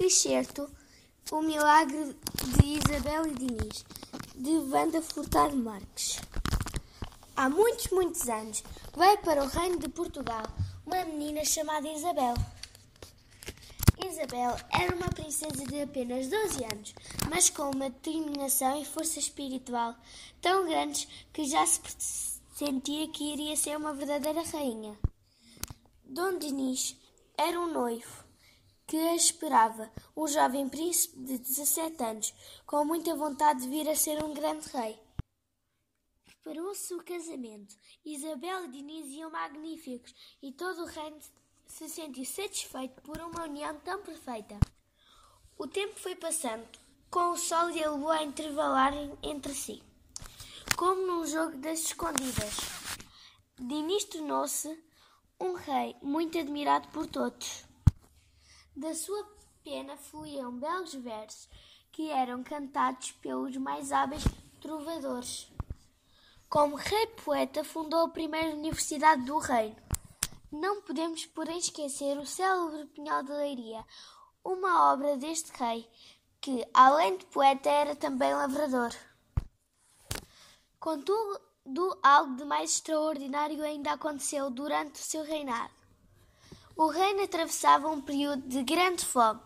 Excerto O Milagre de Isabel e Diniz, de Wanda Furtado Marques. Há muitos, muitos anos, veio para o reino de Portugal uma menina chamada Isabel. Isabel era uma princesa de apenas 12 anos, mas com uma determinação e força espiritual tão grandes que já se sentia que iria ser uma verdadeira rainha. Dom Dinis era um noivo que a esperava, um jovem príncipe de 17 anos, com muita vontade de vir a ser um grande rei. Preparou-se o casamento. Isabel e Diniz iam magníficos e todo o reino se sentiu satisfeito por uma união tão perfeita. O tempo foi passando, com o sol e a lua a intervalarem entre si, como num jogo das escondidas. Diniz tornou-se um rei muito admirado por todos. Da sua pena fluíam belos versos que eram cantados pelos mais hábeis trovadores. Como rei poeta, fundou a primeira universidade do reino. Não podemos, porém, esquecer o célebre Pinhal de Leiria, uma obra deste rei, que, além de poeta, era também lavrador. Contudo, algo de mais extraordinário ainda aconteceu durante o seu reinado. O reino atravessava um período de grande fome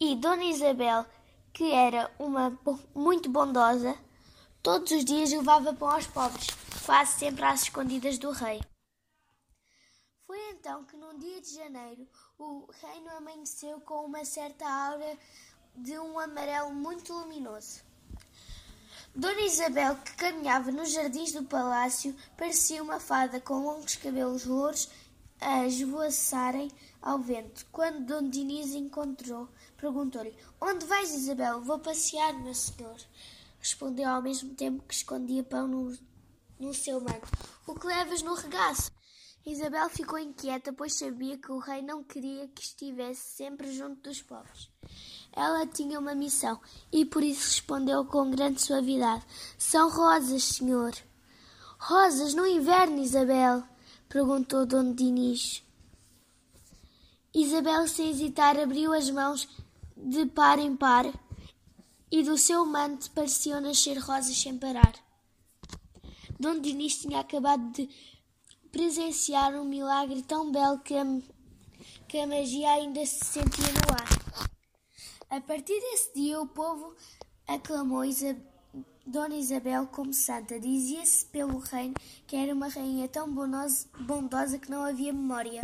e Dona Isabel, que era uma muito bondosa, todos os dias levava pão aos pobres, quase sempre às escondidas do rei. Foi então que, num dia de janeiro, o reino amanheceu com uma certa aura de um amarelo muito luminoso. Dona Isabel, que caminhava nos jardins do palácio, parecia uma fada com longos cabelos louros a esvoaçarem ao vento. Quando Dom Diniz encontrou, perguntou-lhe: Onde vais, Isabel? Vou passear, meu senhor. Respondeu ao mesmo tempo que escondia pão no, no seu manto. O que levas no regaço? Isabel ficou inquieta, pois sabia que o rei não queria que estivesse sempre junto dos povos. Ela tinha uma missão e por isso respondeu com grande suavidade: São rosas, senhor. Rosas no inverno, Isabel perguntou Dom Dinis. Isabel, sem hesitar, abriu as mãos de par em par e do seu manto pareciam nascer rosas sem parar. Dom Dinis tinha acabado de presenciar um milagre tão belo que a, que a magia ainda se sentia no ar. A partir desse dia, o povo aclamou Isabel Dona Isabel como santa. Dizia-se pelo reino que era uma rainha tão bondosa que não havia memória.